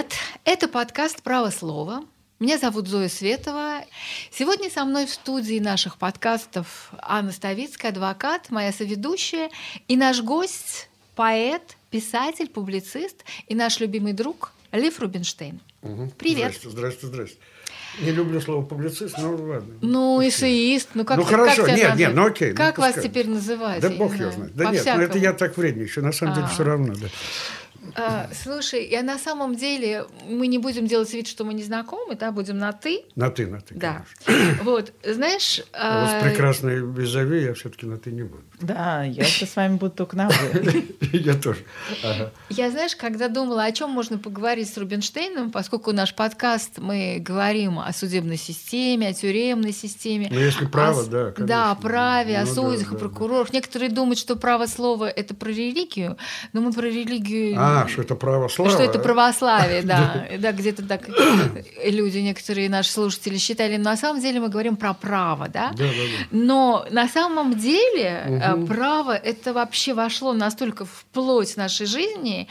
Привет! Это подкаст «Право слова». Меня зовут Зоя Светова. Сегодня со мной в студии наших подкастов Анна Ставицкая, адвокат, моя соведущая, и наш гость, поэт, писатель, публицист и наш любимый друг Лев Рубинштейн. Угу. Привет. Здрасте, здрасте, здрасте. Не люблю слово публицист, но ладно. Ну, эссеист, ну как Ну ты- хорошо, как нет, назвать? нет, ну окей. ну Как вас пускай. теперь называть? Да бог его знает. Да нет, ну это По-всякому. я так вредничаю. На самом деле А. все равно, да. А, слушай, я на самом деле мы не будем делать вид, что мы не знакомы, да, будем на ты. На ты, на ты, Да. конечно. Вот, знаешь, А вот а, с прекрасной визави я все-таки на ты не буду. Да, я с вами буду только на «вы». Я тоже. Я, знаешь, когда думала, о чем можно поговорить с Рубинштейном, поскольку наш подкаст мы говорим о судебной системе, о тюремной системе. Ну, если право, да, Да, о праве, о Ну, да, судьях, о прокурорах. Некоторые думают, что право слова это про религию, но мы про религию. А, что это право слова? Что это православие, да. Да, где-то так люди, некоторые наши слушатели считали. Но на самом деле мы говорим про право, да? Да, да, да. Но на самом деле э, право это вообще вошло настолько в плоть нашей жизни.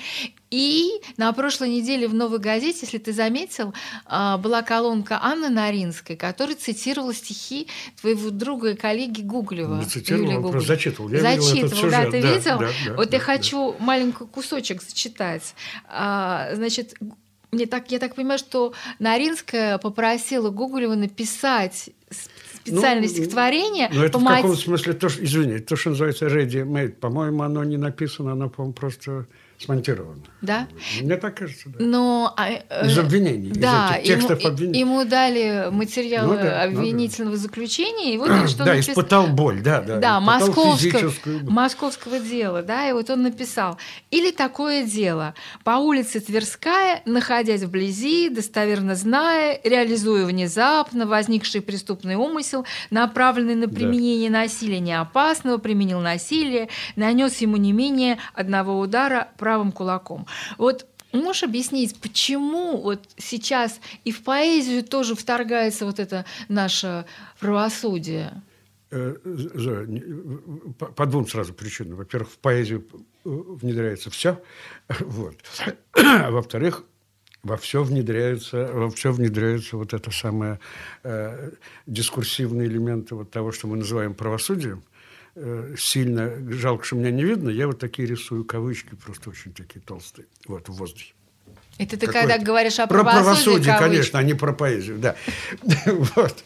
И на прошлой неделе в «Новой газете», если ты заметил, а, была колонка Анны Наринской, которая цитировала стихи твоего друга и коллеги Гуглева. Цитировал, Гуглевой. просто зачитывал. Я видел этот Зачитывал, да, сюжет, ты да, видел? да, да, вот да, я да. хочу маленький кусочек зачитать. А, значит, мне так, я так понимаю, что Наринская попросила Гуглева написать специальное Ну, стихотворение Ну, это по в каком смысле, то, извини, то, что называется ready made, по-моему, оно не написано, оно, по-моему, просто смонтировано. Да? Мне так кажется, да. Но, а, э, Из обвинений, из да, этих текстов ему, обвинений. ему дали материалы Ну да, ну да. обвинительного заключения, и вот он что да, напис- испытал боль, да, да. Да, московского, боль. московского дела, да, и вот он написал. Или такое дело. По улице Тверская, находясь вблизи, достоверно зная, реализуя внезапно возникший преступный умысел, направленный на Да. применение насилия неопасного, применил насилие, нанес ему не менее одного удара правым кулаком. Вот Можешь объяснить, почему вот сейчас и в поэзию тоже вторгается вот это наше правосудие? Э, э, по двум сразу причинам. Во-первых, в поэзию э, внедряется все, вот. А во-вторых, во все внедряется, во все внедряется вот это самое э, дискурсивные элементы вот того, что мы называем правосудием. Э, сильно жалко, что меня не видно. Я вот такие рисую кавычки, просто очень такие толстые, вот в воздухе. Это ты когда говоришь о Про правосудии, правосудие, конечно, а не про поэзию, да. вот.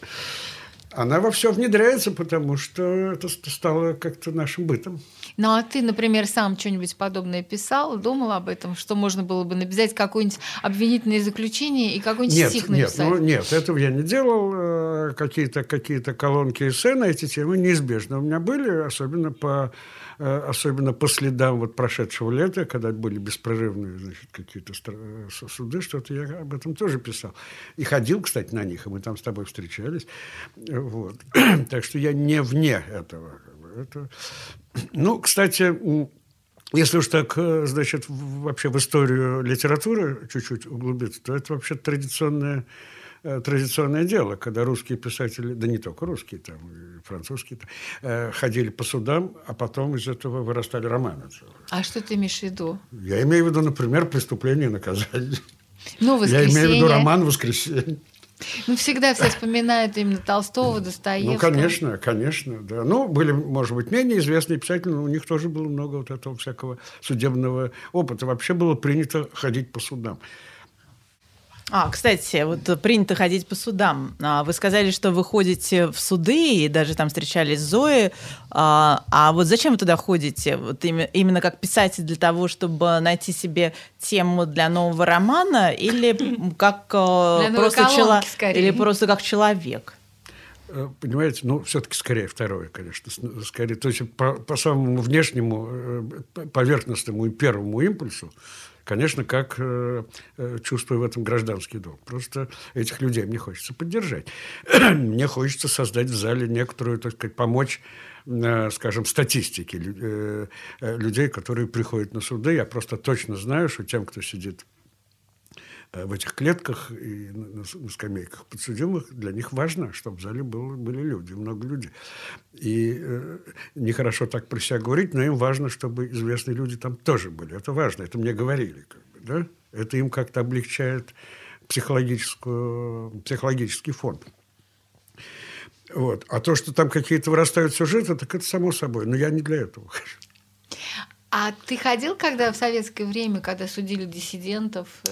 Она во все внедряется, потому что это ст- стало как-то нашим бытом. Ну а ты, например, сам что-нибудь подобное писал, думал об этом, что можно было бы написать какое-нибудь обвинительное заключение и какой-нибудь Нет, стих нет, написать? ну, нет, этого я не делал. Э, Какие-то какие колонки эссе на эти темы неизбежно у меня были, особенно по, э, особенно по следам вот прошедшего лета, когда были беспрерывные значит, какие-то э, суды, что-то я об этом тоже писал. И ходил, кстати, на них, и мы там с тобой встречались. Вот. так что я не вне этого. Это... Ну, кстати, если уж так, э, значит, вообще в историю литературы чуть-чуть углубиться, то это вообще традиционное, э, традиционное дело, когда русские писатели, да не только русские, там, и французские, э, ходили по судам, а потом из этого вырастали романы. А что ты имеешь в виду? Я имею в виду, например, «Преступление и наказание». Ну, Я имею в виду «Воскресенье». роман «Воскресенье». Ну, всегда все вспоминают именно Толстого, Достоевского. Ну, конечно, конечно, да. Ну, были, может быть, менее известные писатели, но у них тоже было много вот этого всякого судебного опыта. Вообще было принято ходить по судам. А, кстати, вот принято ходить по судам. А, Вы сказали, что вы ходите в суды и даже там встречались с Зоей. А а вот зачем вы туда ходите? Вот име- именно как писатель для того, чтобы найти себе тему для нового романа или как э, просто колонки, чело- скорее. или просто как человек? Э, Понимаете, ну, все-таки скорее второе, конечно. Скорее, то есть по, по самому внешнему, э, поверхностному и первому импульсу, конечно, как э, э, чувствую в этом гражданский долг. Просто этих людей мне хочется поддержать. мне хочется создать в зале некоторую, так сказать, помочь э, скажем, э, э, людей, которые приходят на суды. Я просто точно знаю, что тем, кто сидит в этих клетках и на, на скамейках подсудимых, для них важно, чтобы в зале было, были люди, много людей. И э, нехорошо так про себя говорить, но им важно, чтобы известные люди там тоже были. Это важно, это мне говорили. Как бы, да? Это им как-то облегчает психологическую, психологический фон. Вот. А то, что там какие-то вырастают сюжеты, так это само собой. Но я не для этого хожу. А ты ходил, когда в советское время, когда судили диссидентов?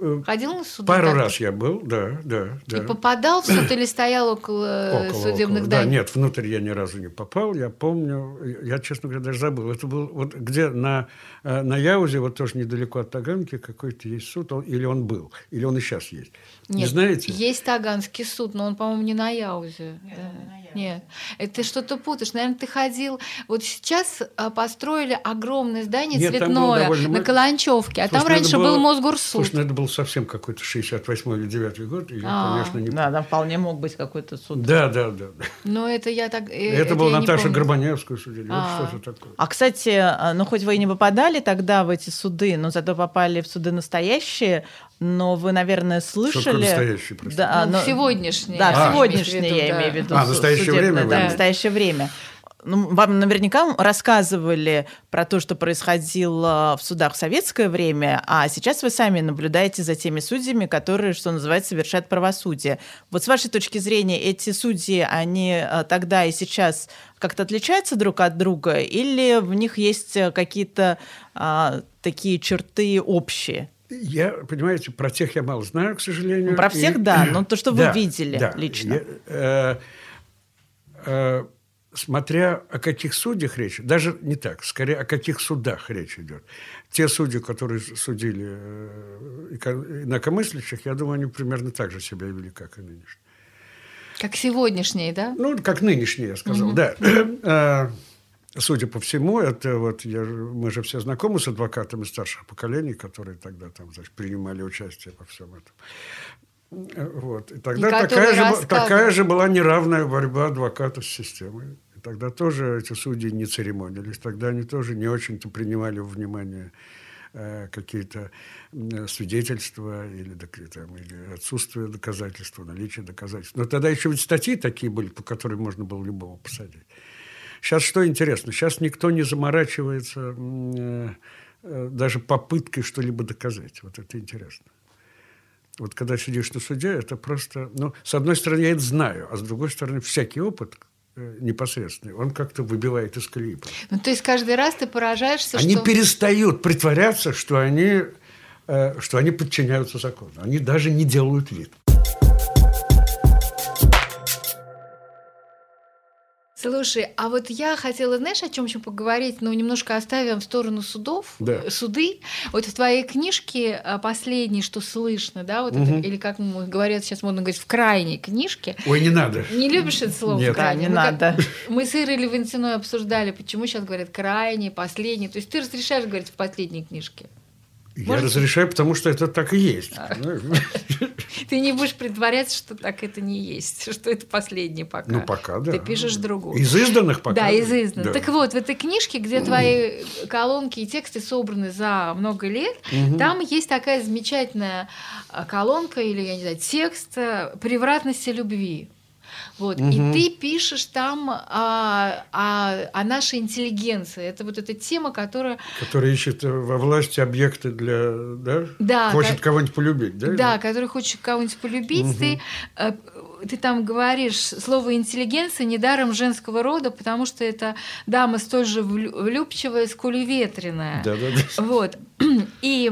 Э, э, ходил на суды? Пару раз я был, да, да. да. И попадал в суд или стоял около, около судебных около. зданий? Да, нет, внутрь я ни разу не попал. Я помню, я, честно говоря, даже забыл. Это был вот где на, э, на Яузе, вот тоже недалеко от Таганки, какой-то есть суд, он, или он был, или он и сейчас есть. Нет, не знаете? есть Таганский суд, но он, по-моему, не на Яузе. Нет, да. на Яузе. Нет, это ты что-то путаешь. Наверное, ты ходил... Вот сейчас построили огромный огромное здание Нет, цветное на Каланчевке, а слушай, там ну, раньше было, был Мосгорсуд. Слушай, ну это был совсем какой-то 68 или 9 год, и я, а, конечно, не Да, там вполне мог быть какой-то суд. Да, да, да. Но это я так... Э, это, это был Наташа Горбаневскую судили, а. вот что-то такое. А, кстати, а, ну хоть вы и не попадали тогда в эти суды, но зато попали в суды настоящие, но вы, наверное, слышали... Что настоящие, простите? Да, ну, но... сегодняшние. Да, а, сегодняшние, я имею в виду. А, настоящее время? Да, настоящее время ну, вам наверняка рассказывали про то, что происходило в судах в советское время, а сейчас вы сами наблюдаете за теми судьями, которые, что называется, совершают правосудие. Вот с вашей точки зрения, эти судьи, они э, тогда и сейчас как-то отличаются друг от друга, или в них есть э, какие-то а, такие черты общие? Я, понимаете, про тех я мало знаю, к сожалению. Про всех, и... да, но то, что вы да, видели да. лично. Я, э, э, смотря о каких судьях речь, даже не так, скорее о каких судах речь идет. Те судьи, которые судили э, инакомыслящих, я думаю, они примерно так же себя вели, как и нынешние. Как сегодняшние, да? Ну, как нынешние, я сказал, угу. да. А, судя по всему, это вот я, мы же все знакомы с адвокатами старших поколений, которые тогда там значит, принимали участие во всем этом. Вот. И тогда и такая, же, такая же была неравная борьба адвокатов с системой. И тогда тоже эти судьи не церемонились. Тогда они тоже не очень-то принимали во внимание э, какие-то свидетельства или, там, или отсутствие доказательства, наличие доказательств. Но тогда еще ведь статьи такие были, по которым можно было любого посадить. Сейчас что интересно? Сейчас никто не заморачивается э, э, даже попыткой что-либо доказать. Вот это интересно. Вот когда сидишь на суде, это просто... Ну, с одной стороны, я это знаю, а с другой стороны, всякий опыт э, непосредственный, он как-то выбивает из колеи. Ну, то есть каждый раз ты поражаешься, они что... Они перестают притворяться, что они, э, что они подчиняются закону. Они даже не делают вид. Слушай, а вот я хотела, знаешь, о чем еще поговорить, но немножко оставим в сторону судов, да. суды. Вот в твоей книжке а, последней, что слышно, да, вот угу. это, или как говорят сейчас модно говорить, в крайней книжке. Ой, не надо. Не любишь это слово? Нет, крайне? не мы надо. Как, мы с Ирой Левантиной обсуждали, почему сейчас говорят крайний, последний. То есть ты разрешаешь говорить в последней книжке? Я разрешаю, потому что это так и есть. А. Ты не будешь притворяться, что так это не есть, что это последний пока. Ну, пока, да. Ты пишешь другую. Из изданных пока. Да, из изданных. Так вот, в этой книжке, где твои колонки и тексты собраны за много лет, там есть такая замечательная а, колонка или, я не знаю, текст «Превратности любви». Вот. Угу. И ты пишешь там о, о, о нашей интеллигенции. Это вот эта тема, которая... Которая ищет во власти объекты для... Да? Да. Хочет ко... кого-нибудь полюбить, да? Да, который хочет кого-нибудь полюбить. Угу. Ты, э, ты там говоришь слово интеллигенция недаром женского рода, потому что это дама столь же влюбчивая, сколь и ветреная. Да, да, да. Вот. И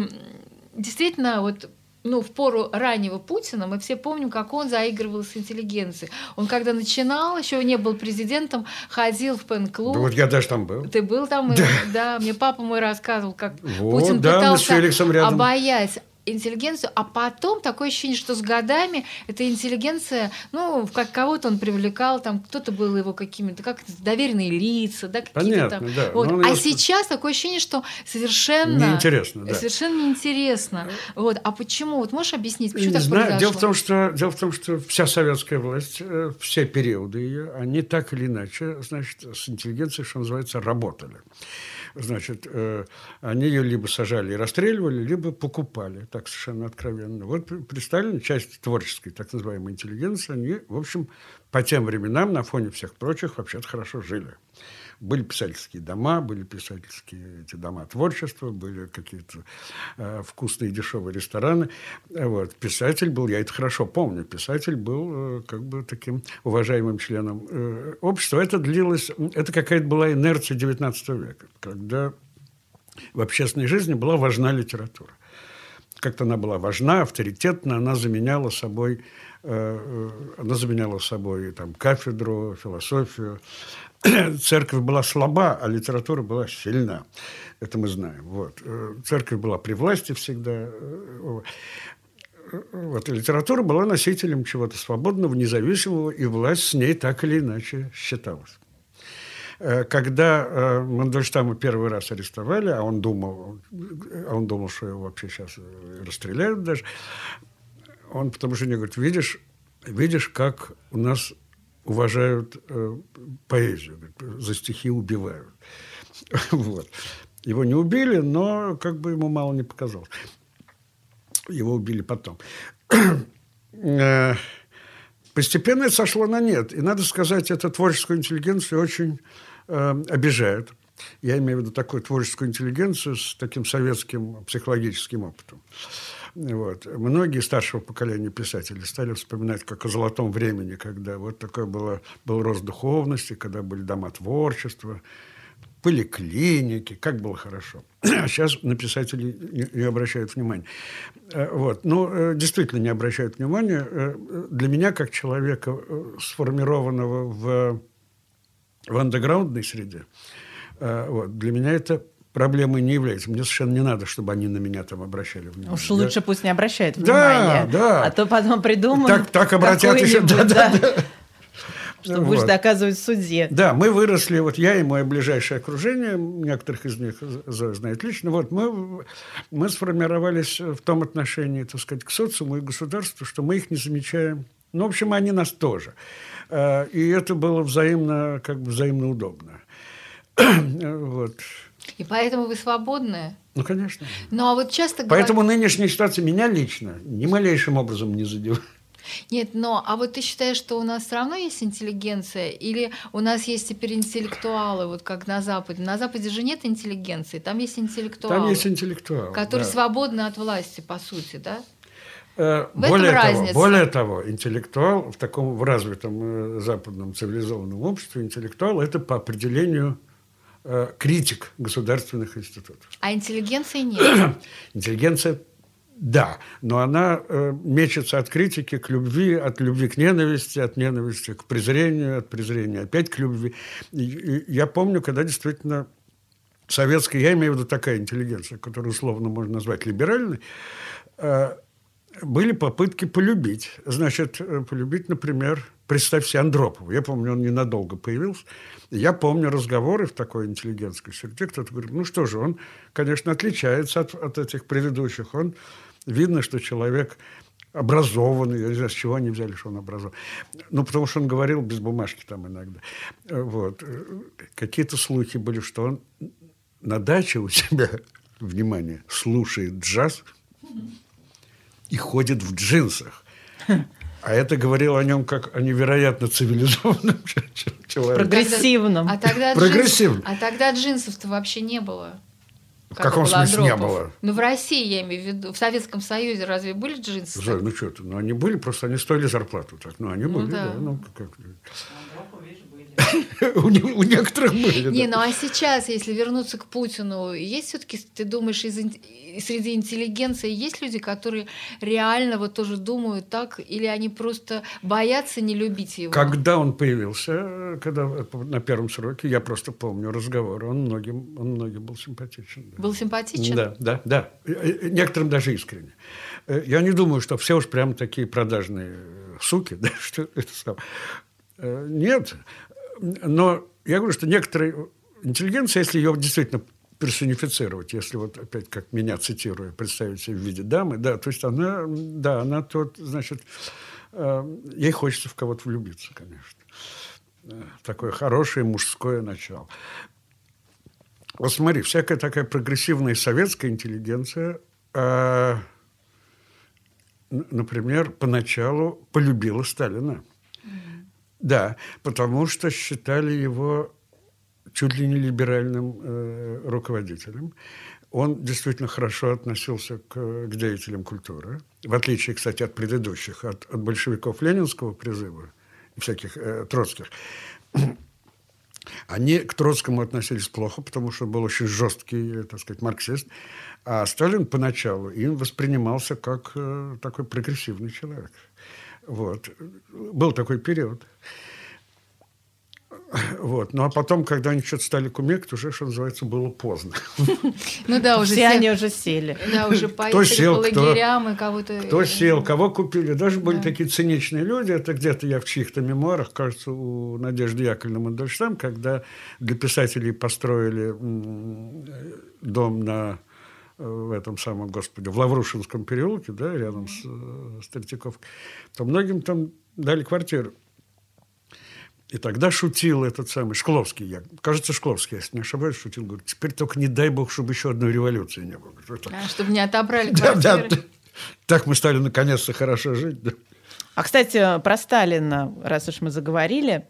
действительно, вот ну, в пору раннего Путина мы все помним, как он заигрывал с интеллигенцией. Он когда начинал, еще не был президентом, ходил в пен-клуб. Да вот я даже там был. Ты был там? Да. И, да, мне папа мой рассказывал, как вот, Путин да, пытался обаять интеллигенцию, а потом такое ощущение, что с годами эта интеллигенция, ну, как кого-то он привлекал, там кто-то был его какими-то, как доверенные лица, да, какие-то там. Да. Вот. А сейчас такое ощущение, что совершенно неинтересно, да. совершенно неинтересно. Вот. А почему? Вот можешь объяснить, почему Не так знаю. произошло? Дело в том, что дело в том, что вся советская власть, э, все периоды ее, они так или иначе, значит, с интеллигенцией, что называется, работали. Значит, э, они ее либо сажали и расстреливали, либо покупали, так совершенно откровенно. Вот при Сталине часть творческой, так называемой интеллигенции, они, в общем, по тем временам, на фоне всех прочих, вообще-то хорошо жили. Были писательские дома, были писательские эти дома творчества, были какие-то э, вкусные дешевые рестораны. Вот. Писатель был, я это хорошо помню, писатель был э, как бы таким уважаемым членом э, общества. Это длилось, это какая-то была инерция XIX века, когда в общественной жизни была важна литература. Как-то она была важна, авторитетна, она заменяла собой она заменяла собой там, кафедру, философию, церковь была слаба, а литература была сильна. Это мы знаем. Вот. Э, церковь была при власти всегда. Э, вот. Литература была носителем чего-то свободного, независимого, и власть с ней так или иначе считалась. Э, когда Мандельштама первый раз арестовали, а он думал, а он думал, что его вообще сейчас расстреляют даже, он потому что мне говорит, видишь, видишь, как у нас уважают э, поэзию, за стихи убивают. Вот. Его не убили, но как бы ему мало не показалось. Его убили потом. Э, постепенно это сошло на нет. И, надо сказать, это творческую интеллигенцию очень э, обижает. Я имею в виду такую творческую интеллигенцию с таким советским психологическим опытом. Вот. Многие старшего поколения писателей стали вспоминать как о золотом времени, когда вот такой было, был рост духовности, когда были дома творчества, были клиники, как было хорошо. А сейчас на писателей не, не обращают внимания. Э, вот. Ну, э, действительно не обращают внимания. Э, для меня, как человека, сформированного в, в андеграундной среде, вот, для меня это проблемой не является. Мне совершенно не надо, чтобы они на меня там обращали внимание. Уж лучше пусть не обращают внимания. Да, да. А то потом придумают. Так, так обратят еще. Да, да, да. Что будешь доказывать в суде. Да, мы выросли, вот я и мое ближайшее окружение, некоторых из них Зоя знает лично, вот мы, мы сформировались в том отношении, так сказать, к социуму и государству, что мы их не замечаем. Ну, в общем, они нас тоже. Э, и это было взаимно, как бы взаимно удобно. Вот. И поэтому вы свободны? Ну, конечно. Ну, а вот часто Поэтому говорят... нынешняя ситуация меня лично ни малейшим образом не задевает. Нет, но а вот ты считаешь, что у нас все равно есть интеллигенция, или у нас есть теперь интеллектуалы, вот как на Западе? На Западе же нет интеллигенции, там есть интеллектуалы. Там есть интеллектуалы. Которые да. свободны от власти, по сути, да? Э, в более, этом того, более того, интеллектуал в таком в развитом э, западном цивилизованном обществе, интеллектуал это по определению Э, критик государственных институтов. А интеллигенции нет? Интеллигенция да, но она э, мечется от критики к любви, от любви к ненависти, от ненависти к презрению, от презрения опять к любви. И, и я помню, когда действительно советская, я имею в виду такая интеллигенция, которую условно можно назвать либеральной, э, были попытки полюбить. Значит, э, полюбить, например, представь себе Андропова. Я помню, он ненадолго появился. Я помню разговоры в такой интеллигентской среде. Кто-то говорит, ну что же, он, конечно, отличается от, от этих предыдущих. Он, видно, что человек образованный. Я не знаю, с чего они взяли, что он образован. Ну, потому что он говорил без бумажки там иногда. Вот. Какие-то слухи были, что он на даче у себя, внимание, слушает джаз и ходит в джинсах. А это говорило о нем как о невероятно цивилизованном человеке. Прогрессивном. А тогда, Прогрессивном. А тогда джинсов-то вообще не было. В каком смысле не было? Ну, в России, я имею в виду. В Советском Союзе разве были джинсы? Зой, ну что ты, ну они были, просто они стоили зарплату. Так. Ну, они ну, были, да. да. Ну, как... у, некоторых были. Не, ну а сейчас, если вернуться к Путину, есть все-таки, ты думаешь, из, среди интеллигенции есть люди, которые реально вот тоже думают так, или они просто боятся не любить его? Когда он появился, когда на первом сроке, я просто помню разговор, он многим, он многим был симпатичен. Да. Был симпатичен? Да, да, да. Некоторым даже искренне. Э, я не думаю, что все уж прям такие продажные суки, да, что это сам. Э, нет, но я говорю, что некоторые интеллигенция, если ее действительно персонифицировать, если вот опять, как меня цитирую, представить себе в виде дамы, да, то есть она, да, она тот, значит, э, ей хочется в кого-то влюбиться, конечно. Э, такое хорошее мужское начало. Вот смотри, всякая такая прогрессивная советская интеллигенция, э, например, поначалу полюбила Сталина. Да, потому что считали его чуть ли не либеральным э, руководителем. Он действительно хорошо относился к, к деятелям культуры, в отличие, кстати, от предыдущих, от, от большевиков ленинского призыва и всяких э, троцких. Они к Троцкому относились плохо, потому что он был очень жесткий, так сказать, марксист. А Сталин поначалу им воспринимался как э, такой прогрессивный человек. Вот. Был такой период. Вот. Ну, а потом, когда они что-то стали кумекать, уже, что называется, было поздно. Ну да, уже все они уже сели. Да, уже поехали по лагерям и кого-то... Кто сел, кого купили. Даже были такие циничные люди. Это где-то я в чьих-то мемуарах, кажется, у Надежды Яковлевны Мандельштам, когда для писателей построили дом на э, в этом самом, господи, в Лаврушинском переулке, да, рядом с, э, с Третьяковкой, то многим там дали квартиру. И тогда шутил этот самый Шкловский, я, кажется, Шкловский, если не ошибаюсь, шутил, говорит, теперь только не дай бог, чтобы еще одной революции не было. А, чтобы не отобрали квартиры. Да, да, так мы стали наконец-то хорошо жить. Да. А, кстати, про Сталина, раз уж мы заговорили,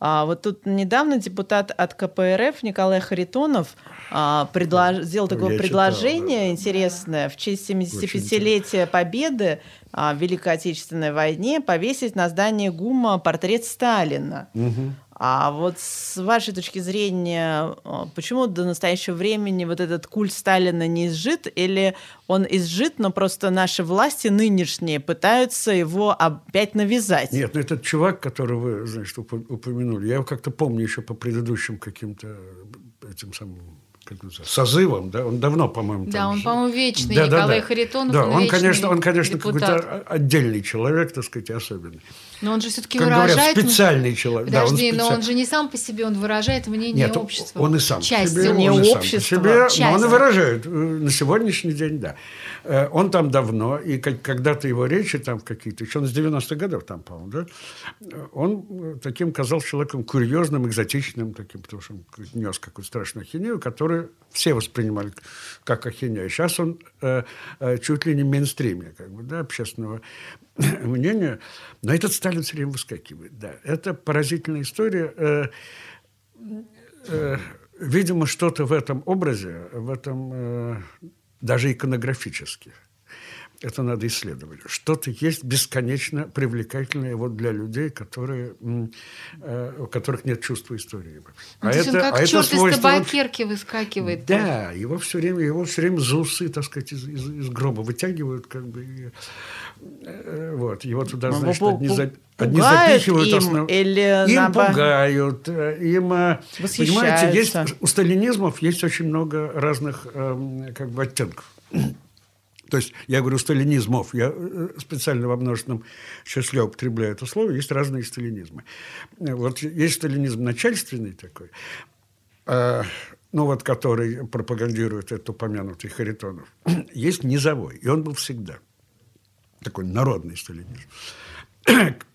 а, вот тут недавно депутат от КПРФ Николай Харитонов а, предлож... сделал такое Я предложение читал, да. интересное в честь 75-летия Победы а, в Великой Отечественной войне повесить на здании ГУМа портрет Сталина. Угу. А вот с вашей точки зрения, а, почему до настоящего времени вот этот культ Сталина не изжит, или он изжит, но просто наши власти нынешние пытаются его опять навязать? Нет, ну этот чувак, которого вы, значит, упомянули, я его как-то помню еще по предыдущим каким-то этим самым как созывом, да, он давно, по-моему, Да, он, по-моему, вечный, да, Николай да, да. Харитонов, да, он, он конечно, он, конечно, какой-то отдельный человек, так сказать, особенный. Но он же все-таки выражает... Говорят, специальный человек. Подожди, да, он специ... но он же не сам по себе, он выражает мнение Нет, общества. он и сам Часть по себе. Не он общества. Сам по себе, Часть. но он и выражает. Э, на сегодняшний день, да. Э, он там давно, и когда-то его речи там какие-то, еще он с 90-х годов там, по-моему, да, э, он таким казался человеком курьезным, экзотичным таким, потому что он нес какую-то страшную ахинею, которую все воспринимали как ахинею. Сейчас он э, чуть ли не в мейнстриме как бы, да, общественного мнения. Но этот Сталин все время выскакивает. Да. Это поразительная история. Э, э, видимо, что-то в этом образе, в этом э, даже иконографически, это надо исследовать. Что-то есть бесконечно привлекательное вот для людей, которые, у которых нет чувства истории. Ну, а это, он как а черт это из табакерки выскакивает. Да, его все время, его все время за усы, так сказать, из, из, из гроба вытягивают, как бы, и, вот, его туда, ну, значит, одни, за, одни запихивают. Им, основ... или им наоборот... пугают, э, им, понимаете, есть, у сталинизмов есть очень много разных, эм, как бы, оттенков. То есть, я говорю сталинизмов, я э, специально во множественном числе употребляю это слово, есть разные сталинизмы. Вот есть сталинизм начальственный такой, э, ну вот который пропагандирует этот упомянутый Харитонов. Есть низовой, и он был всегда. Такой народный сталинизм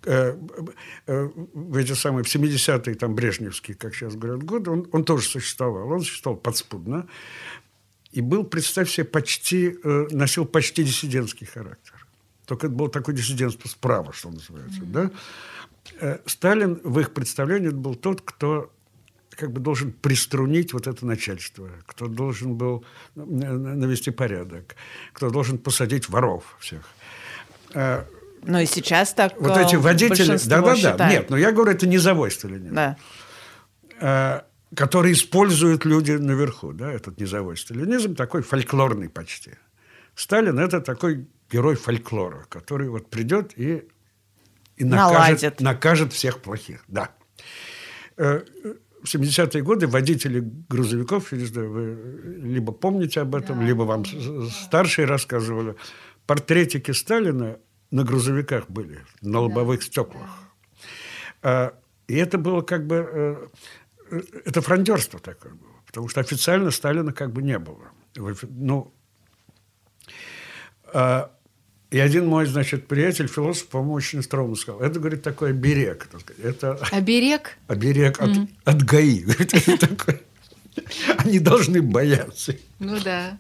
э, в эти самые, в 70-е, там, брежневские, как сейчас говорят, годы, он, он тоже существовал. Он существовал подспудно и был, представь себе, почти, э, носил почти диссидентский характер. Только это было такое диссидентство справа, что называется. Mm-hmm. Да? Э, Сталин в их представлении был тот, кто как бы должен приструнить вот это начальство, кто должен был навести порядок, кто должен посадить воров всех. Э, но и сейчас так Вот эти водители... Да-да-да. Нет, но я говорю, это низовой Сталин. Да который используют люди наверху. Да, этот низовой сталинизм такой фольклорный почти. Сталин – это такой герой фольклора, который вот придет и, и накажет, накажет всех плохих. Да. Э, в 70-е годы водители грузовиков, вы либо помните об этом, да. либо вам старшие рассказывали, портретики Сталина на грузовиках были, на лобовых стеклах. Да. И это было как бы э, это фрондерство такое было. Потому что официально Сталина как бы не было. Ну, а, и один мой, значит, приятель, философ, по-моему, очень остроумно сказал, это, говорит, такой оберег. Это, оберег? Оберег от, mm-hmm. от ГАИ. Они должны бояться. Ну да.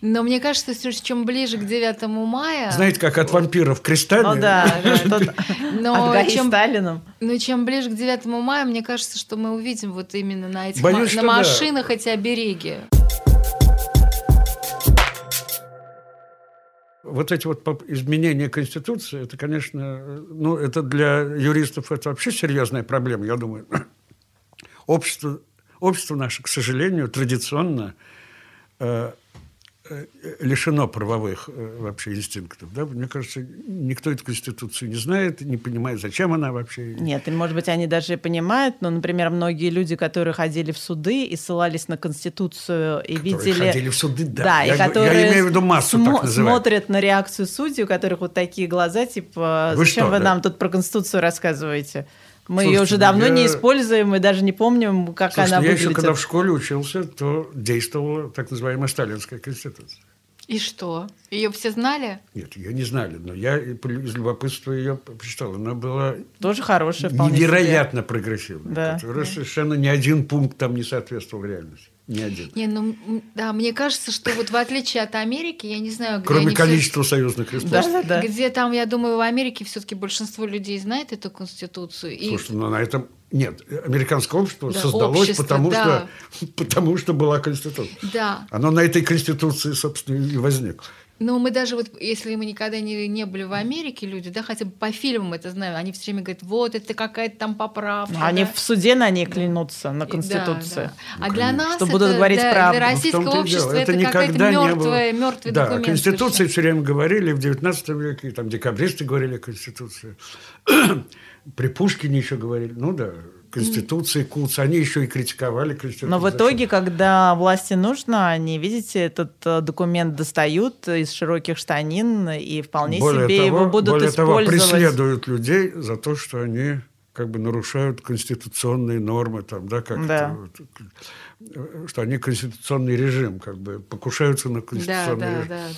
Но мне кажется, что чем ближе к 9 мая... Знаете, как от вампиров крестами. Ну да, но чем, Сталином. Но чем ближе к 9 мая, мне кажется, что мы увидим вот именно на этих Боюсь, на машинах эти обереги. Вот эти вот изменения Конституции, это, конечно, ну, это для юристов это вообще серьезная проблема, я думаю. Общество, общество наше, к сожалению, традиционно э, Э, лишено правовых э, вообще инстинктов. Да? Мне кажется, никто эту Конституцию не знает, не понимает, зачем она вообще. Нет, и, может быть, они даже понимают, но, например, многие люди, которые ходили в суды и ссылались на Конституцию и которые видели... ходили в суды, да. да я, и которые я имею в виду массу, смо- так смотрят на реакцию судей, у которых вот такие глаза, типа, вы зачем что, вы да? нам тут про Конституцию рассказываете? Мы Слушайте, ее уже давно я... не используем, мы даже не помним, как Слушайте, она я выглядит. еще когда в школе учился, то действовала так называемая сталинская конституция. И что? Ее все знали? Нет, ее не знали, но я из любопытства ее прочитал. Она была тоже хорошая, невероятно себе. прогрессивная. Да. Которая да. совершенно ни один пункт там не соответствовал реальности. Ни один. Не, ну, да, мне кажется, что вот в отличие от Америки, я не знаю, где Кроме количества все... союзных государств. Да, да, да. Где там, я думаю, в Америке все-таки большинство людей знает эту конституцию. Слушай, и... ну на этом нет, американское общество да, создалось, общество, потому, да. что, потому что была Конституция. Да. Оно на этой Конституции, собственно, и возникло. Но мы даже вот, если мы никогда не, не были в Америке, люди, да, хотя бы по фильмам это знаем, они все время говорят, вот это какая-то там поправка. Ну, они в суде на ней клянутся, на Конституцию. Да, да. А для нас что это, будут говорить для, правду. для российского ну, общества это, это какая-то мертвая, мертвый да, документ. Да, Конституции все время говорили в 19 веке, там декабристы говорили о Конституции. При Пушкине еще говорили, ну да, Конституции, КУЦ, они еще и критиковали Конституцию. Но в итоге, когда власти нужно, они, видите, этот э, документ достают из широких штанин и вполне более себе того, его будут более использовать. Того, преследуют людей за то, что они как бы нарушают конституционные нормы, там, да, как да. что они конституционный режим, как бы покушаются на конституционный да, режим. Да,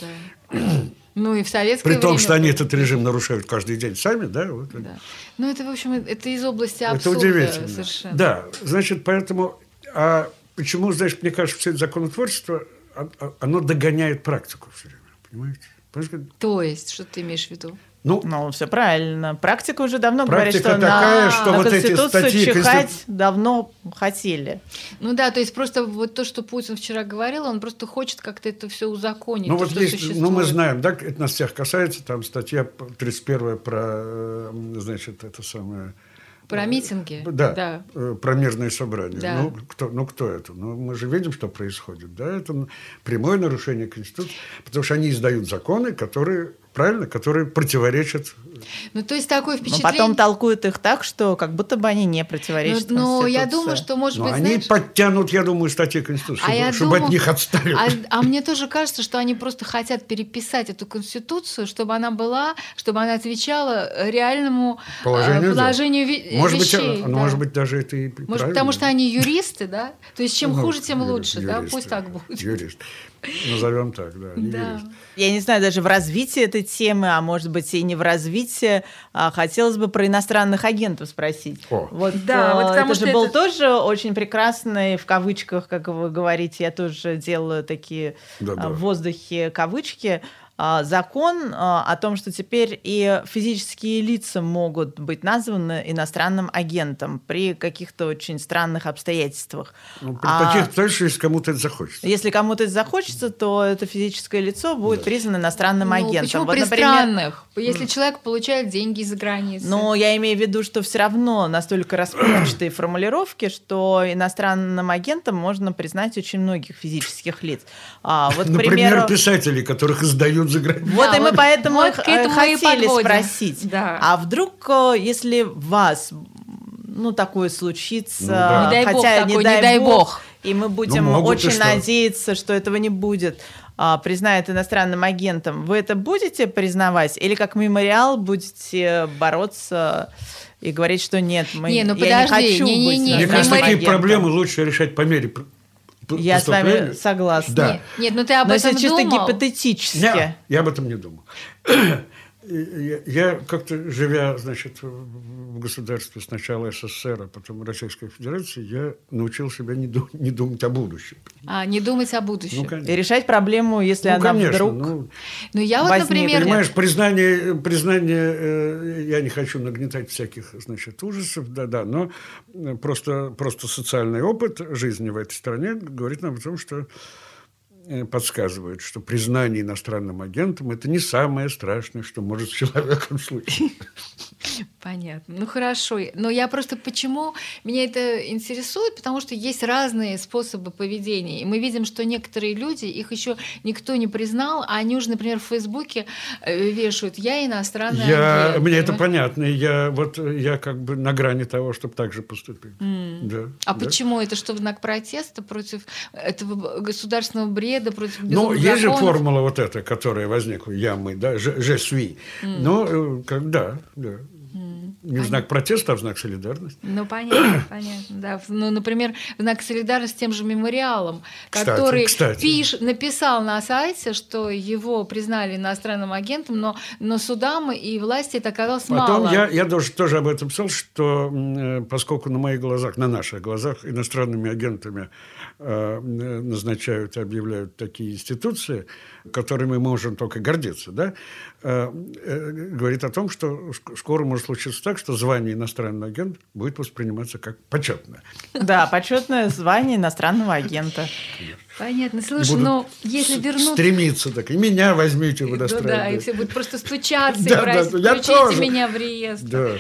да, да. Ну и в советское При том, время... что они этот режим нарушают каждый день сами, да? Вот. да. Ну это, в общем, это из области абсурда Это удивительно. совершенно. Да, значит, поэтому... А почему, знаешь, мне кажется, все это законотворчество, а, а, оно догоняет практику все время, понимаете? То есть, что ты имеешь в виду? Ну, ну, все правильно. Практика уже давно говорит, что такая, на, что на вот Конституцию эти статьи, чихать конститу... давно хотели. Ну да, то есть просто вот то, что Путин вчера говорил, он просто хочет как-то это все узаконить. Ну то, вот есть, ну мы знаем, да, это нас всех касается, там статья 31 про, э, значит, это самое... Про митинги? Да, да. Э, про мирные собрания. Да. Ну, кто, ну, кто это? Ну, мы же видим, что происходит. Да? Это прямое нарушение Конституции, потому что они издают законы, которые правильно, которые противоречат. Ну, то есть такое впечатление... Но потом толкуют их так, что как будто бы они не противоречат Но, но я думаю, что, может но быть, они знаешь... подтянут, я думаю, статьи Конституции, а чтобы, чтобы думаю... от них отстали. А, а мне тоже кажется, что они просто хотят переписать эту Конституцию, чтобы она была, чтобы она отвечала реальному положению, положению да. может вещей. Быть, да. Может быть, даже это и Может, правильно. потому что они юристы, да? То есть чем ну, хуже, тем лучше, юристы, да? Пусть так будет. Юрист. Назовем так, да. да. Я не знаю, даже в развитии этой темы, а может быть и не в развитии, а, хотелось бы про иностранных агентов спросить. О. Вот, да, вот это же был это... тоже очень прекрасный, в кавычках, как вы говорите, я тоже делаю такие да -да. в воздухе кавычки, закон а, о том, что теперь и физические лица могут быть названы иностранным агентом при каких-то очень странных обстоятельствах. Ну, при а, таких обстоятельствах, если кому-то это захочется. Если кому-то это захочется, то это физическое лицо будет да. признано иностранным ну, агентом. Почему вот, при например, странных? Если человек получает деньги из-за границы. Но я имею в виду, что все равно настолько расплывчатые формулировки, что иностранным агентом можно признать очень многих физических лиц. А, вот, Например, примеру... писателей, которых издают границей. Вот да, и мы поэтому вот хотели спросить. Да. А вдруг, э, если вас ну, такое случится, ну, да. не дай хотя бог, не, дай, не дай бог, бог, и мы будем ну, очень надеяться, что этого не будет, а, признает иностранным агентом, вы это будете признавать? Или как мемориал будете бороться и говорить, что нет, мы, не, ну, я подожди, не хочу не, не, быть не, Мне кажется, такие проблемы лучше решать по мере я с вами согласна. Да. Нет, нет, ну ты об Но этом если чисто думал? гипотетически. Нет, я об этом не думал. Я, как-то, живя, значит, в государстве сначала СССР, а потом Российской Федерации, я научил себя не, дум, не думать о будущем. А, не думать о будущем. Ну, И решать проблему, если ну, она конечно, вдруг ну, ну, я вот, например... Понимаешь, признание, признание э, я не хочу нагнетать всяких, значит, ужасов, да-да, но просто, просто социальный опыт жизни в этой стране говорит нам о том, что подсказывают, что признание иностранным агентом – это не самое страшное, что может с человеком случиться. Понятно. Ну хорошо. Но я просто почему меня это интересует, потому что есть разные способы поведения. И мы видим, что некоторые люди, их еще никто не признал, а они уже, например, в Фейсбуке э, вешают «я иностранный я, агент». Мне это понятно. Я, вот, я как бы на грани того, чтобы так же поступить. Mm. Да, а да. почему? Это что, в знак протеста против этого государственного бреда, против Ну, есть же формула вот эта, которая возникла, я, мы, да, «je suis». Mm. Но, э, когда, да. Не в знак протеста, а в знак солидарности. Ну, понятно, понятно. Да. Ну, например, в знак солидарности с тем же мемориалом, который кстати. Пиш, написал на сайте, что его признали иностранным агентом, но, но судам и власти это оказалось Потом мало. Я, я тоже, тоже об этом писал, что э, поскольку на моих глазах, на наших глазах иностранными агентами э, назначают и объявляют такие институции, которыми мы можем только гордиться, да, э, э, говорит о том, что скоро может случиться так, что звание иностранного агента будет восприниматься как почетное. Да, почетное звание иностранного агента. Понятно. Слушай, но если вернуться... Стремиться так. И меня возьмите в иностранный. Да, и все будут просто стучаться и просить, включите меня в реестр. Да.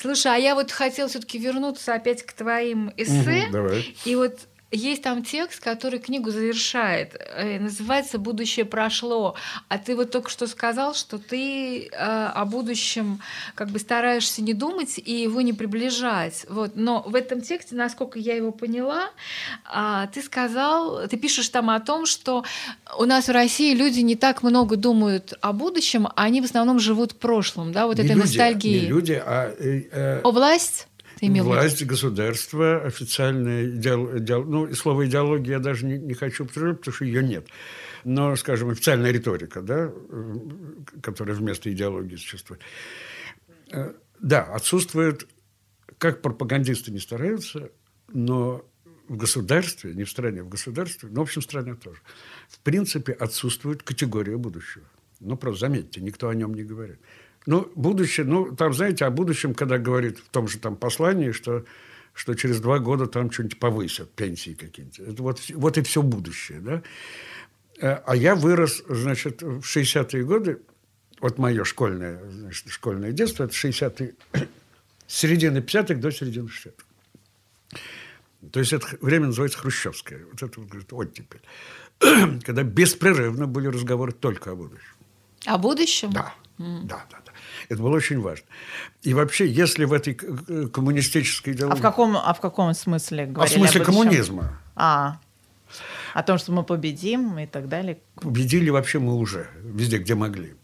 Слушай, а я вот хотела все-таки вернуться опять к твоим эссе. Давай. И вот есть там текст, который книгу завершает. Э, называется «Будущее прошло». А ты вот только что сказал, что ты э, о будущем как бы стараешься не думать и его не приближать. Вот. Но в этом тексте, насколько я его поняла, э, ты сказал, ты пишешь там о том, что у нас в России люди не так много думают о будущем, а они в основном живут в прошлом. Да? Вот не этой люди, ностальгии. Не люди, а... Э, э... О власть? Имел Власть, государство, официальная идеология. Ну, и слово идеология я даже не, не хочу употреблять, потому что ее нет. Но, скажем, официальная риторика, да, э, которая вместо идеологии существует. Э, да, отсутствует, как пропагандисты не стараются, но в государстве, не в стране, в государстве, но в общем в стране тоже, в принципе отсутствует категория будущего. Ну, просто заметьте, никто о нем не говорит. Ну, будущее, ну, там, знаете, о будущем, когда говорит в том же там послании, что, что через два года там что-нибудь повысят, пенсии какие-нибудь. Это вот, вот и все будущее, да. Э, а я вырос, значит, в 60-е годы, вот мое школьное, значит, школьное детство, это 60-е, с середины 50-х до середины 60-х. То есть это время называется хрущевское. Вот это вот, говорит, оттепель. Когда беспрерывно были разговоры только о будущем. О будущем? Да. Mm. Да, да, да. Это было очень важно. И вообще, если в этой коммунистической идеологии... А в каком, а в каком смысле говорили? А в смысле коммунизма. А, о том, что мы победим и так далее. Победили вообще мы уже, везде, где могли.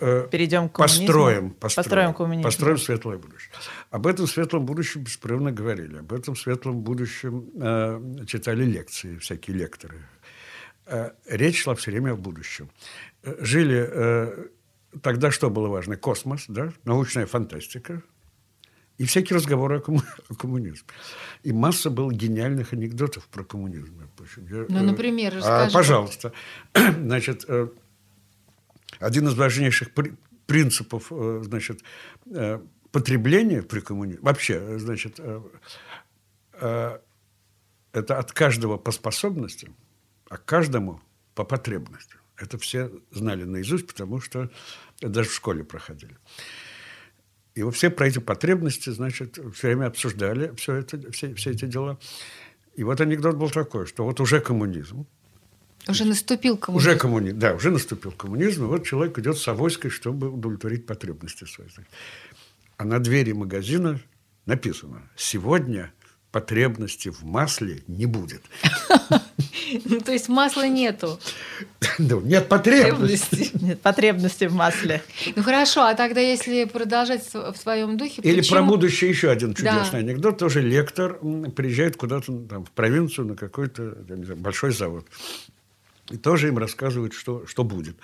Э, Перейдем к коммунизму. Построим, построим, построим коммунизм. Построим светлое будущее. Об этом светлом будущем беспрерывно говорили. Об этом светлом будущем э, читали лекции, всякие лекторы. Э, речь шла все время о будущем. Э, жили... Э, Тогда что было важно? Космос, да? научная фантастика и всякие разговоры о, комму... о коммунизме. И масса было гениальных анекдотов про коммунизм. Я, ну, например, расскажи. А, пожалуйста. Значит, э, один из важнейших при... принципов э, значит, э, потребления при коммунизме, вообще, значит, это от каждого по способностям, а каждому по потребностям. Это все знали наизусть, потому что даже в школе проходили. И вот все про эти потребности, значит, все время обсуждали все, это, все, все эти дела. И вот анекдот был такой, что вот уже коммунизм. Уже наступил коммунизм. Уже коммунизм, да, уже наступил коммунизм. И вот человек идет с авоськой, чтобы удовлетворить потребности свои. А на двери магазина написано «Сегодня потребности в масле не будет». Ну, то есть масла нету. Нет потребности. Нет потребности в масле. Ну хорошо, а тогда если продолжать в своем духе... Или про будущее еще один чудесный анекдот. Тоже лектор приезжает куда-то там, в провинцию на какой-то большой завод. И тоже им рассказывают, что, что будет.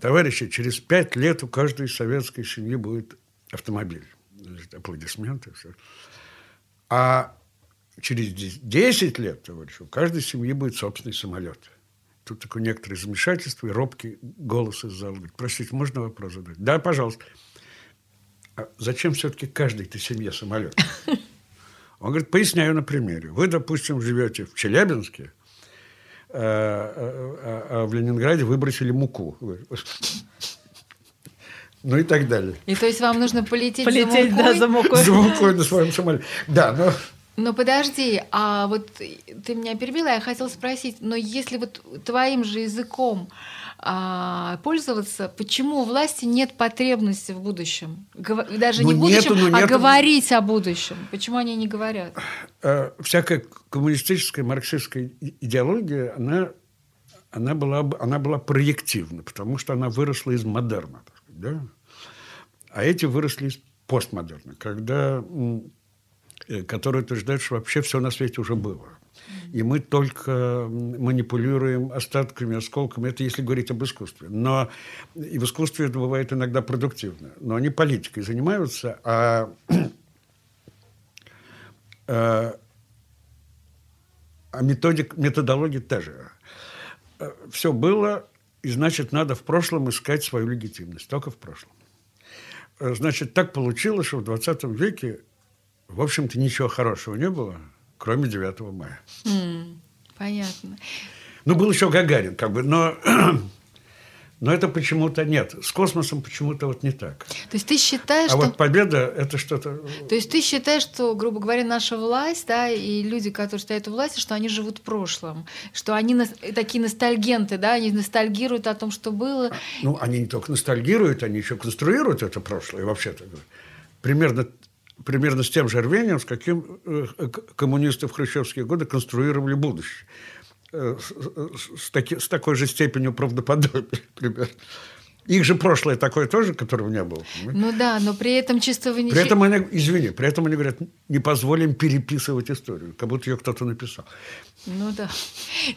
товарищи, через пять лет у каждой советской семьи будет автомобиль. Аплодисменты, все. А через 10 лет, товарищи, у каждой семьи будет собственный самолет. Тут такое некоторое замешательство и робкий голос из зала. Говорит, простите, можно вопрос задать? Да, пожалуйста. А зачем все-таки каждой-то семье самолет? Он говорит, поясняю на примере. Вы, допустим, живете в Челябинске, а, а, а в Ленинграде выбросили муку. Ну и так далее. И то есть вам нужно полететь, полететь за мукой? Да, за мукой. За мукой на своем самолете. Да, но но подожди, а вот ты меня перебила, я хотела спросить, но если вот твоим же языком а, пользоваться, почему у власти нет потребности в будущем? Гов... Даже ну, не в будущем, нету, ну, а говорить о будущем. Почему они не говорят? Э, всякая коммунистическая, марксистская идеология, она, она, была, она была проективна, потому что она выросла из модерна. Да? А эти выросли из постмодерна, когда Э, которые утверждают, что вообще все на свете уже было. И мы только манипулируем остатками, осколками. Это если говорить об искусстве. Но и в искусстве это бывает иногда продуктивно. Но они политикой занимаются, а, а, а методик, методология та же. Э, все было, и значит, надо в прошлом искать свою легитимность. Только в прошлом. Э, значит, так получилось, что в 20 веке в общем-то, ничего хорошего не было, кроме 9 мая. Mm, понятно. Ну, был еще Гагарин, как бы, но, но это почему-то нет. С космосом почему-то вот не так. То есть ты считаешь, а что... вот победа – это что-то… То есть ты считаешь, что, грубо говоря, наша власть, да, и люди, которые стоят у власти, что они живут в прошлом, что они на... такие ностальгенты, да, они ностальгируют о том, что было. Ну, они не только ностальгируют, они еще конструируют это прошлое, вообще-то. Примерно примерно с тем же рвением, с каким э, коммунисты в хрущевские годы конструировали будущее. Э, с, с, таки, с такой же степенью правдоподобия, примерно. Их же прошлое такое тоже, которого не было. Понимаете? Ну да, но при этом чисто вы не... При этом они, извини, при этом они говорят, не позволим переписывать историю, как будто ее кто-то написал. Ну да.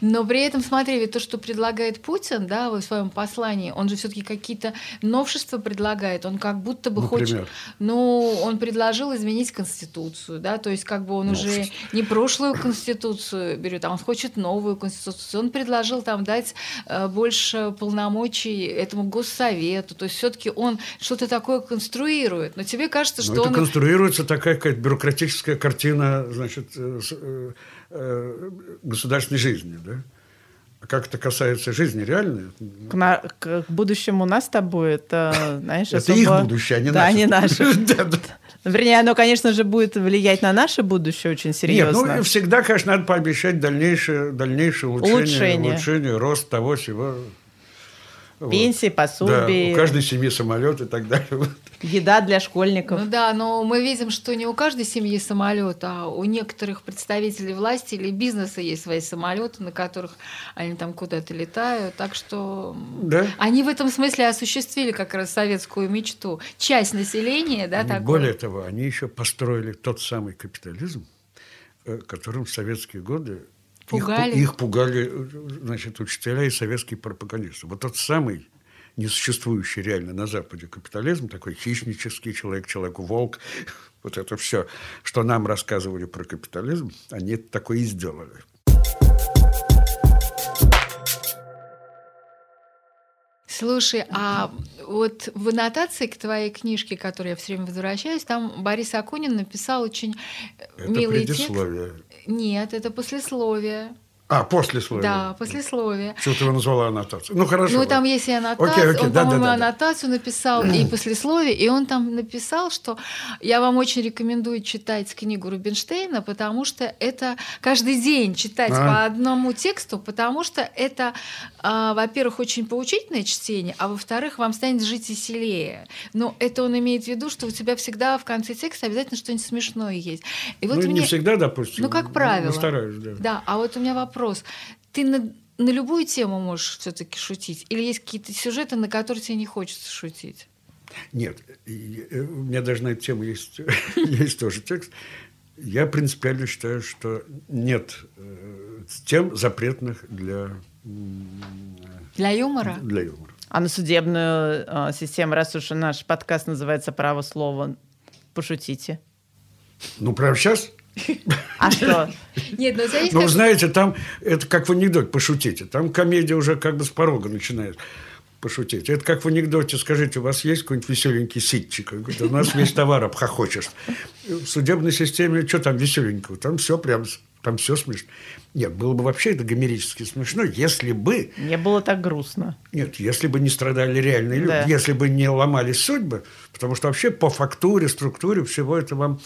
Но при этом, смотри, ведь то, что предлагает Путин, да, в своем послании, он же все-таки какие-то новшества предлагает, он как будто бы Например? хочет... Ну, он предложил изменить Конституцию, да, то есть как бы он Новшество. уже не прошлую Конституцию берет, а он хочет новую Конституцию. Он предложил там дать э, больше полномочий этому гос совету. То есть все-таки он что-то такое конструирует. Но тебе кажется, что Но это он... конструируется такая какая-то бюрократическая картина значит, э, э, э, государственной жизни. Да? А как это касается жизни реальной? К, на, к будущему нас с тобой это, знаешь, Это особо... их будущее, а не да, наше. не наше. Вернее, оно, конечно же, будет влиять на наше будущее очень серьезно. Нет, ну, всегда, конечно, надо пообещать дальнейшее, дальнейшее улучшение, улучшение. улучшение, рост того всего. Пенсии, пособия. Да, у каждой семьи самолет и так далее. Еда для школьников. Ну да, но мы видим, что не у каждой семьи самолет, а у некоторых представителей власти или бизнеса есть свои самолеты, на которых они там куда-то летают. Так что да? они в этом смысле осуществили как раз советскую мечту. Часть населения, да, такое. Более того, они еще построили тот самый капитализм, э, которым в советские годы Пугали? Их, их пугали значит, учителя и советские пропагандисты. Вот тот самый несуществующий реально на Западе капитализм, такой хищнический человек, человек-волк, вот это все, что нам рассказывали про капитализм, они такое и сделали. Слушай, а вот в аннотации к твоей книжке, к которой я все время возвращаюсь, там Борис Акунин написал очень это милый текст. Нет, это послесловие. А, послесловие. Да, послесловие. Что ты его назвала аннотацией? Ну, хорошо. Ну, там есть и аннотация. Окей, окей, он, да, по-моему, да, да, аннотацию написал и послесловие, и он там написал, что я вам очень рекомендую читать книгу Рубинштейна, потому что это каждый день читать а? по одному тексту, потому что это, а, во-первых, очень поучительное чтение, а во-вторых, вам станет жить веселее. Но это он имеет в виду, что у тебя всегда в конце текста обязательно что-нибудь смешное есть. И вот ну, мне... не всегда, допустим. Ну, как правило. Ну, стараюсь, да. Да, а вот у меня вопрос вопрос. Ты на, на любую тему можешь все-таки шутить? Или есть какие-то сюжеты, на которые тебе не хочется шутить? Нет, э, у меня даже на эту тему есть, есть тоже текст. Я принципиально считаю, что нет э, тем запретных для... Для юмора? Для юмора. А на судебную э, систему, раз уж наш подкаст называется «Право слова», пошутите. Ну, прямо сейчас? А что? Нет, ну, есть Ну, как- знаете, там, это как в анекдоте, пошутите. Там комедия уже как бы с порога начинает пошутить. Это как в анекдоте, скажите, у вас есть какой-нибудь веселенький ситчик? Он говорит, у нас весь товар обхохочешь. В судебной системе, что там веселенького? Там все прям, там все смешно. Нет, было бы вообще это гомерически смешно, если бы, Не было так грустно. нет, если бы не страдали реальные люди, Да. если бы не ломались судьбы, потому что вообще по фактуре, структуре всего это вам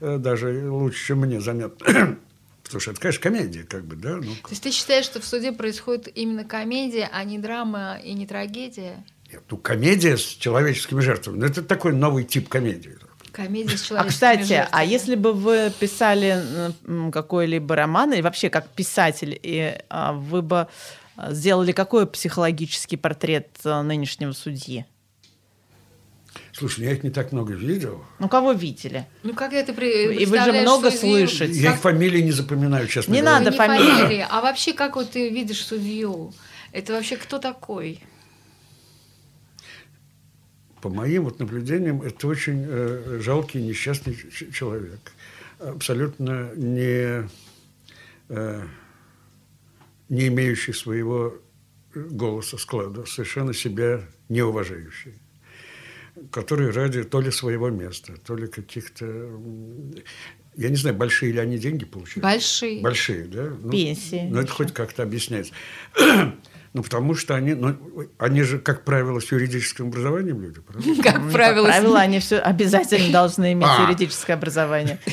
даже лучше, чем мне заметно. Потому что это, конечно, комедия, как бы, да? Ну, То есть ты считаешь, что в суде происходит именно комедия, а не драма и не трагедия? Нет, ну, комедия с человеческими жертвами. Ну, это такой новый тип комедии. Комедия с А, человеческими кстати, а жертвами. если бы вы писали какой-либо роман, или вообще как писатель, и а, вы бы а, сделали какой психологический портрет а, нынешнего судьи? Слушай, я их не так много видел. Ну, кого видели? Ну, когда ты при... И вы же много судью, слышите. Я как- их фамилии не запоминаю, честно Не говоря. надо не фамилии. фамилии, а вообще как вот ты видишь судью? Это вообще кто такой? По моим вот наблюдениям, это очень э, жалкий, несчастный ч- человек. Абсолютно не, э, не имеющий своего голоса, склада, совершенно себя не уважающий который ради то ли своего места, то ли каких-то... Я не знаю, большие ли они деньги получают. Большие. Большие, да? Ну, Пенсии Ну, это хоть как-то объясняется. Ну, потому что они, ну, они же, как правило, с юридическим образованием люди, правда? Как Ну, правило, Как правило, они все обязательно должны иметь А. юридическое образование.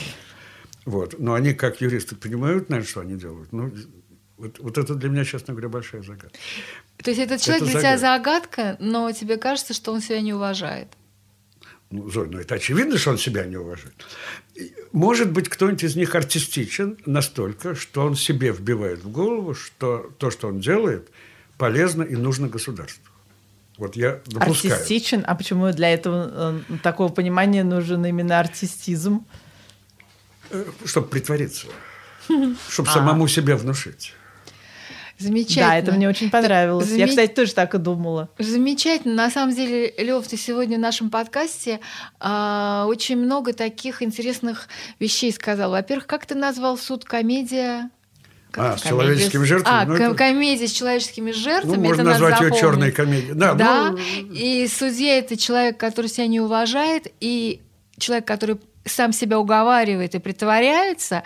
Вот. Но они, как юристы, понимают, наверное, что они делают. Ну, вот, вот это для меня, честно говоря, большая загадка. То есть этот человек Это для тебя загадка, но тебе кажется, что он себя не уважает. Ну, Зоя, ну это очевидно, что он себя не уважает. Может быть, кто-нибудь из них артистичен настолько, что он себе вбивает в голову, что то, что он делает, полезно и нужно государству. Вот я допускаю. Артистичен. А почему для этого э, такого понимания нужен именно артистизм? Чтобы притвориться. Чтобы А. самому себе внушить. Замечательно. Да, это мне очень понравилось. Я, Заме- кстати, тоже так и думала. Замечательно. На самом деле, Лев, ты сегодня в нашем подкасте а, очень много таких интересных вещей сказал. Во-первых, как ты назвал суд комедия? А, с комедия человеческими с- жертвами? А, ну, это- комедия с человеческими жертвами. ну, можно это назвать ее черной комедией. Да, Да, ну, и судья это человек, который себя не уважает, и человек, который сам себя уговаривает и притворяется,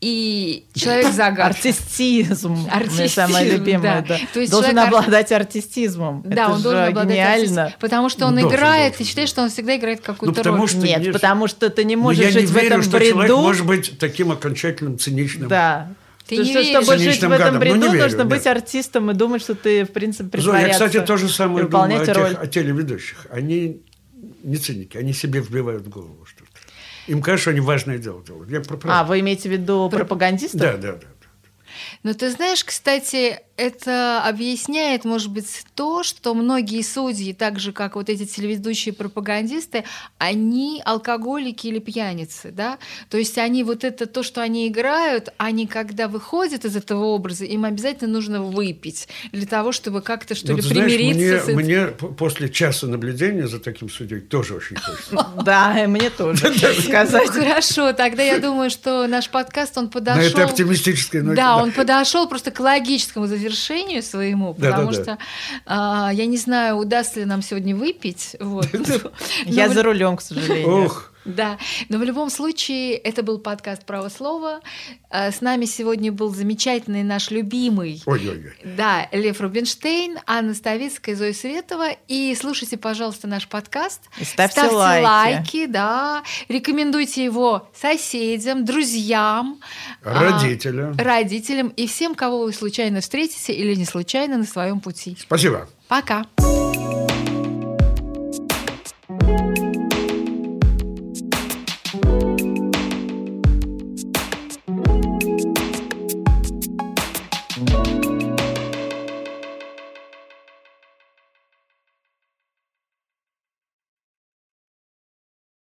и человек загадка. Артистизм. Артистизм, самое любимое. да. да. То есть Должен человек обладать артистизмом. Да, Это он же должен обладать гениально. артистом, потому что он Должен, играет, должен, и считает, что он всегда играет какую-то Ну, потому роль. что Нет, есть- потому что ты не Но можешь я жить не в верю, этом что человек бреду. может быть таким окончательным, циничным. Да. Ты Что- не что- веришь. чтобы жить в этом. Ну, бреду, не верю, нужно нет. быть артистом и думать, что ты, в принципе, Зоя, я, притворяться кстати, то же самое думаю о, тех- о телеведущих. Они не циники, они себе вбивают в голову. Им кажется, что они важное дело делают. Я про А, правду. вы имеете в виду пропагандистов? Да, да, да. Но ты знаешь, кстати, это объясняет, может быть, то, что многие судьи, так же как вот эти телеведущие пропагандисты, они алкоголики или пьяницы, да? То есть они вот это то, что они играют, они когда выходят из этого образа, им обязательно нужно выпить для того, чтобы как-то что Ну, ли знаешь, примириться с мне, этим. мне после часа наблюдения за таким судьей тоже очень хочется. Да, мне тоже сказать. Ну, хорошо, тогда я думаю, что наш подкаст, он подошел... На этой оптимистической ноте. Да, он подошел просто к логическому завершению своему, потому что а, я не знаю, удастся ли нам сегодня выпить. Я за рулем, к сожалению. Ох, Да, но в любом случае это был подкаст «Право слова». А, С нами сегодня был замечательный наш любимый ой-ой-ой. да, Лев Рубинштейн, Анна Ставицкая, Зоя Светова. И слушайте, пожалуйста, наш подкаст. И ставьте лайки. да. Рекомендуйте его соседям, друзьям, а, Родителя. родителям и всем, кого вы случайно встретите или не случайно на своем пути. Спасибо. Пока.